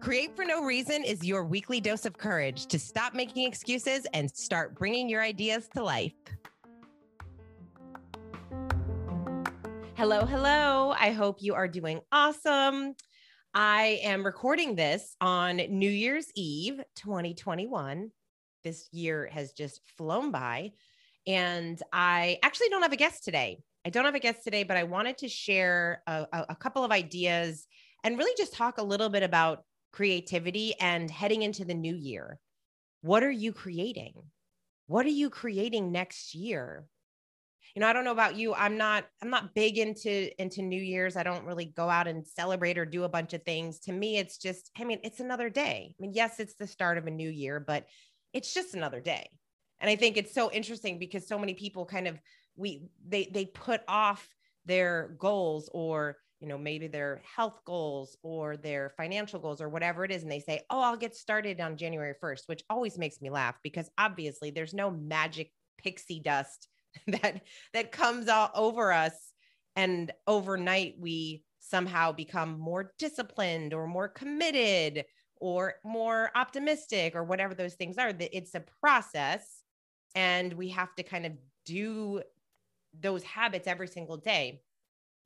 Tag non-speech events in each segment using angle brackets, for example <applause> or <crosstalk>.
Create for No Reason is your weekly dose of courage to stop making excuses and start bringing your ideas to life. Hello, hello. I hope you are doing awesome. I am recording this on New Year's Eve 2021. This year has just flown by. And I actually don't have a guest today. I don't have a guest today, but I wanted to share a, a, couple of ideas and really just talk a little bit about creativity and heading into the new year. What are you creating? What are you creating next year? You know, I don't know about you. I'm not I'm not big into into New Year's. I don't really go out and celebrate or do a bunch of things. To me, it's just I mean, it's another day. I mean, yes, it's the start of a new year, but it's just another day. And I think it's so interesting because so many people kind of we they they put off their goals or you know maybe their health goals or their financial goals or whatever it is and they say oh i'll get started on january 1st which always makes me laugh because obviously there's no magic pixie dust <laughs> that that comes all over us and overnight we somehow become more disciplined or more committed or more optimistic or whatever those things are that it's a process and we have to kind of do those habits every single day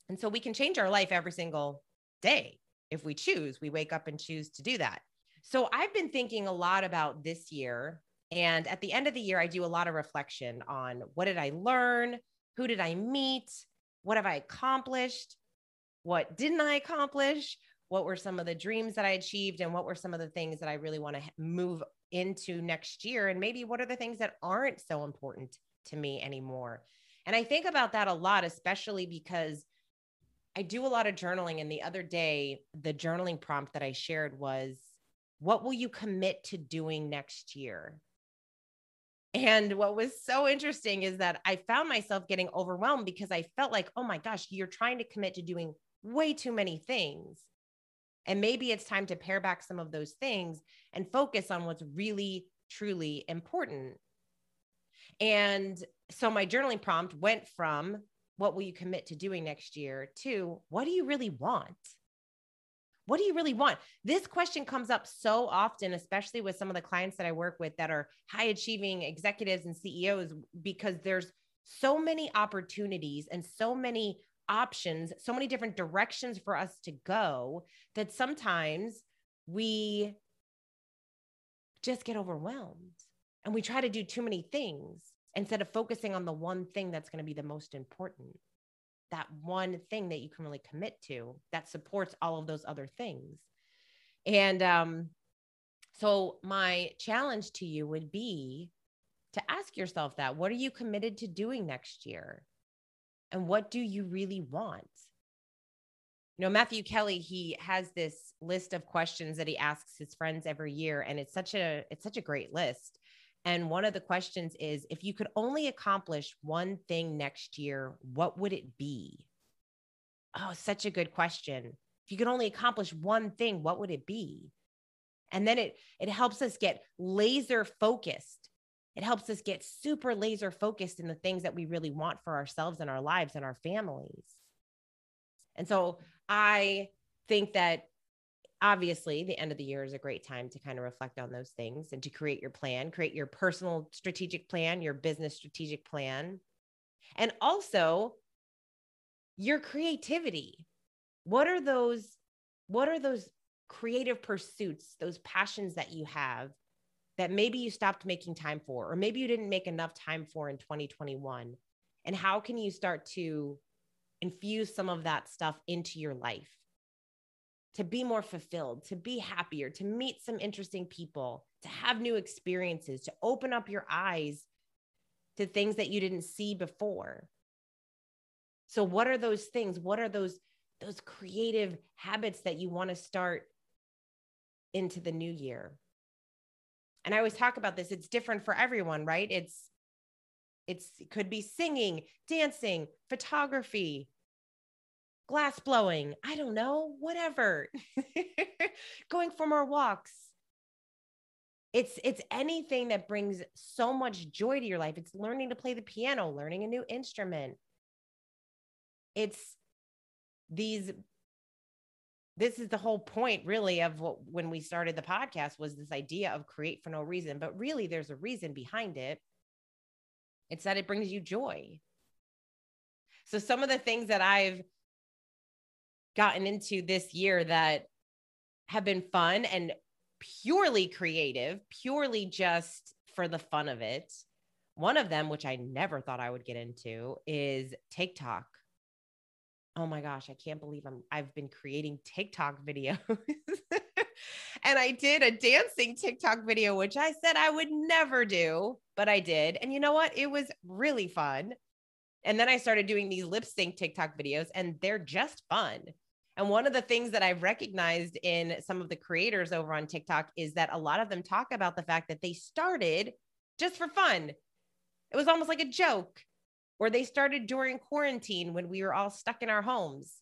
and so we can change our life every single day if we choose. We wake up and choose to do that. So I've been thinking a lot about this year. And at the end of the year, I do a lot of reflection on what did I learn? Who did I meet? What have I accomplished? What didn't I accomplish? What were some of the dreams that I achieved? And what were some of the things that I really want to move into next year? And maybe what are the things that aren't so important to me anymore? And I think about that a lot, especially because I do a lot of journaling. And the other day, the journaling prompt that I shared was, What will you commit to doing next year? And what was so interesting is that I found myself getting overwhelmed because I felt like, oh my gosh, you're trying to commit to doing way too many things. And maybe it's time to pare back some of those things and focus on what's really, truly important. And so my journaling prompt went from what will you commit to doing next year to what do you really want? What do you really want? This question comes up so often, especially with some of the clients that I work with that are high achieving executives and CEOs, because there's so many opportunities and so many options, so many different directions for us to go that sometimes we just get overwhelmed and we try to do too many things instead of focusing on the one thing that's going to be the most important. That one thing that you can really commit to that supports all of those other things. And um, so my challenge to you would be to ask yourself that. What are you committed to doing next year? And what do you really want? You know matthew kelly he has this list of questions that he asks his friends every year and it's such a it's such a great list and one of the questions is if you could only accomplish one thing next year, what would it be? Oh, such a good question. If you could only accomplish one thing, what would it be? And then it it helps us get laser focused. It helps us get super laser focused in the things that we really want for ourselves and our lives and our families. And so I think that obviously the end of the year is a great time to kind of reflect on those things and to create your plan create your personal strategic plan your business strategic plan. And also your creativity. What are those what are those creative pursuits those passions that you have that maybe you stopped making time for or maybe you didn't make enough time for in 2021 and how can you start to infuse some of that stuff into your life to be more fulfilled, to be happier, to meet some interesting people, to have new experiences, to open up your eyes to things that you didn't see before. So what are those things? What are those those creative habits that you want to start into the new year? And I always talk about this. It's different for everyone, right? It's it's it could be singing, dancing, photography, glass blowing, I don't know, whatever. <laughs> Going for more walks. It's it's anything that brings so much joy to your life. It's learning to play the piano, learning a new instrument. It's these this is the whole point really of what when we started the podcast was this idea of create for no reason but really there's a reason behind it it's that it brings you joy so some of the things that i've gotten into this year that have been fun and purely creative purely just for the fun of it one of them which i never thought i would get into is tiktok oh my gosh, I can't believe I'm I've been creating TikTok videos. <laughs> and I did a dancing TikTok video, which I said I would never do, but I did. And you know what? It was really fun. And then I started doing these lip sync TikTok videos, and they're just fun. And one of the things that I've recognized in some of the creators over on TikTok is that a lot of them talk about the fact that they started just for fun. It was almost like a joke or they started during quarantine when we were all stuck in our homes.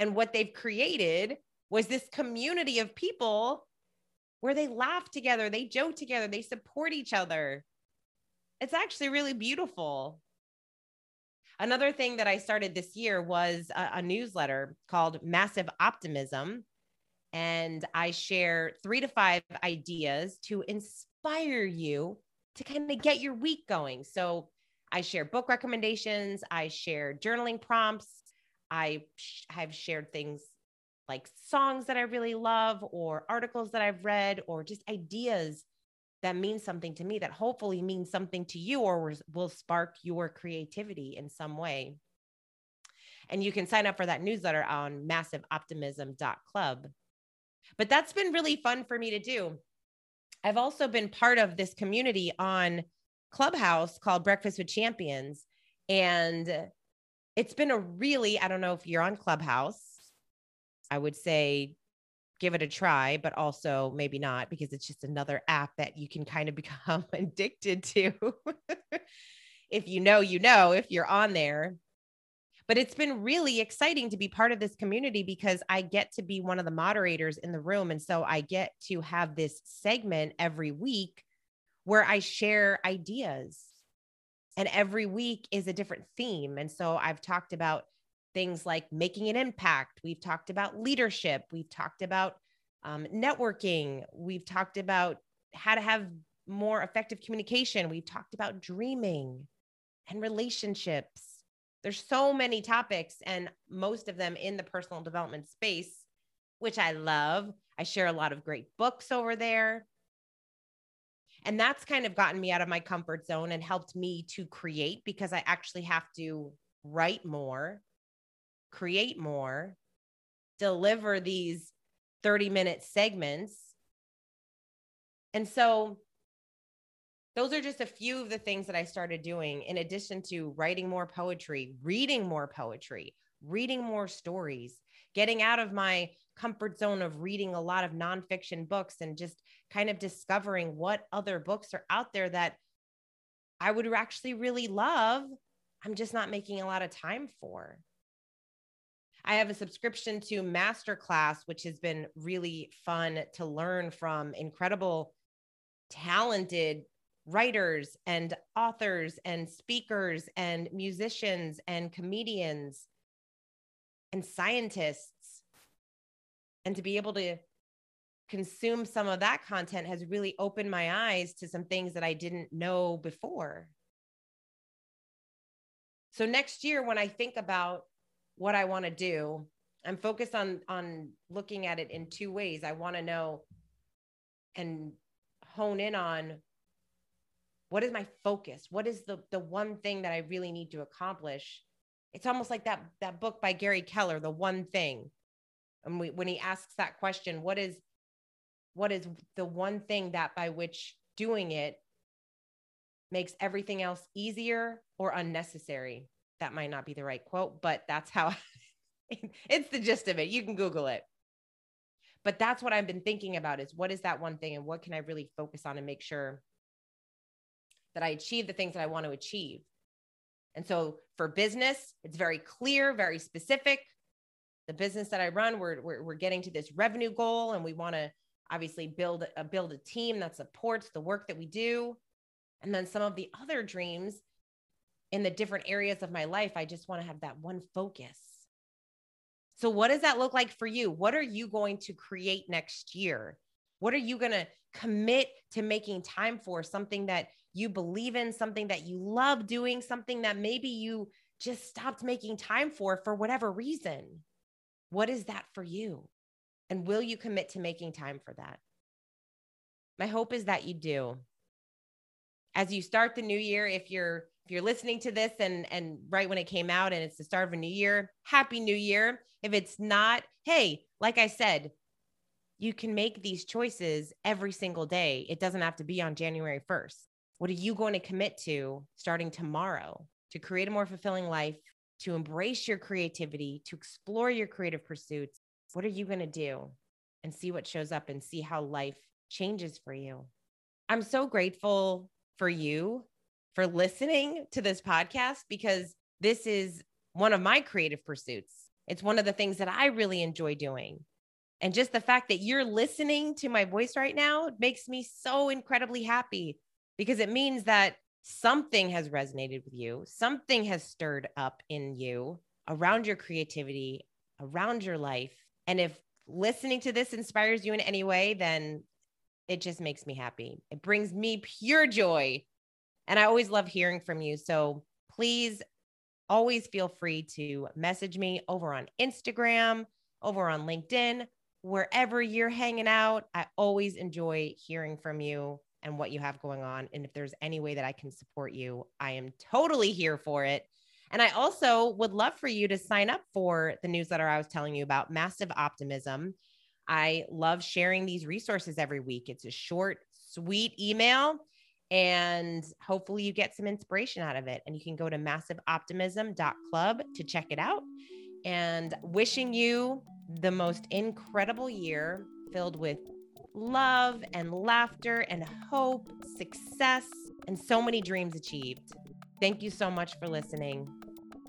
And what they've created was this community of people where they laugh together, they joke together, they support each other. It's actually really beautiful. Another thing that I started this year was a, a newsletter called Massive Optimism. And I share three to five ideas to inspire you to kind of get your week going. So I share book recommendations, I share journaling prompts, I have shared things like songs that I really love, or articles that I've read, or just ideas that means something to me that hopefully means something to you or will spark your creativity in some way. And you can sign up for that newsletter on massiveoptimism.club. But that's been really fun for me to do. I've also been part of this community on clubhouse called Breakfast with Champions. And it's been a really, I don't know if you're on Clubhouse. I would say give it a try, but also maybe not because it's just another app that you can kind of <laughs> become addicted to. if you know, you know, if you're on there. But it's been really exciting to be part of this community because I get to be one of the moderators in the room. And so I get to have this segment every week where I share ideas. And every week is a different theme. And so I've talked about things like making an impact. We've talked about leadership. We've talked about um, networking. We've talked about how to have more effective communication. We've talked about dreaming and relationships. There's so many topics, and most of them in the personal development space, which I love. I share a lot of great books over there. And that's kind of gotten me out of my comfort zone and helped me to create because I actually have to write more, create more, deliver these 30 minute segments. And so those are just a few of the things that I started doing in addition to writing more poetry, reading more poetry, reading more stories, getting out of my comfort zone of reading a lot of nonfiction books and just kind of discovering what other books are out there that I would actually really love. I'm just not making a lot of time for. I have a subscription to Masterclass, which has been really fun to learn from incredible, talented writers and authors and speakers and musicians and comedians and scientists. And to be able to consume some of that content has really opened my eyes to some things that I didn't know before. So next year when I think about what I want to do, I'm focused on on looking at it in two ways. I want to know and hone in on what is my focus? What is the the one thing that I really need to accomplish? It's almost like that that book by Gary Keller, The One Thing. And we, when he asks that question, what is what is the one thing that by which doing it makes everything else easier or unnecessary? That might not be the right quote, but that's how <laughs> it's the gist of it. You can Google it. But that's what I've been thinking about is what is that one thing and what can I really focus on and make sure that I achieve the things that I want to achieve. And so for business, it's very clear, very specific. The business that I run, we're, we're, we're getting to this revenue goal and we want to obviously build a, build a team that supports the work that we do. And then some of the other dreams in the different areas of my life, I just want to have that one focus. So, what does that look like for you? What are you going to create next year? What are you going to commit to making time for? Something that you believe in, something that you love doing, something that maybe you just stopped making time for for whatever reason. What is that for you? And will you commit to making time for that? My hope is that you do. As you start the new year, if you're if you're listening to this and and right when it came out and it's the start of a new year, happy new year. If it's not, hey, like I said, you can make these choices every single day. It doesn't have to be on January 1st. What are you going to commit to starting tomorrow to create a more fulfilling life, to embrace your creativity, to explore your creative pursuits? What are you going to do? And see what shows up and see how life changes for you. I'm so grateful for you for listening to this podcast because this is one of my creative pursuits. It's one of the things that I really enjoy doing. And just the fact that you're listening to my voice right now makes me so incredibly happy because it means that something has resonated with you, something has stirred up in you around your creativity, around your life. And if listening to this inspires you in any way, then it just makes me happy. It brings me pure joy. And I always love hearing from you. So please always feel free to message me over on Instagram, over on LinkedIn, wherever you're hanging out. I always enjoy hearing from you and what you have going on. And if there's any way that I can support you, I am totally here for it. And I also would love for you to sign up for the newsletter I was telling you about, Massive Optimism. I love sharing these resources every week. It's a short, sweet email, and hopefully you get some inspiration out of it. And you can go to massiveoptimism.club to check it out. And wishing you the most incredible year filled with love and laughter and hope, success, and so many dreams achieved. Thank you so much for listening.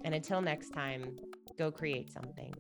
And until next time, go create something.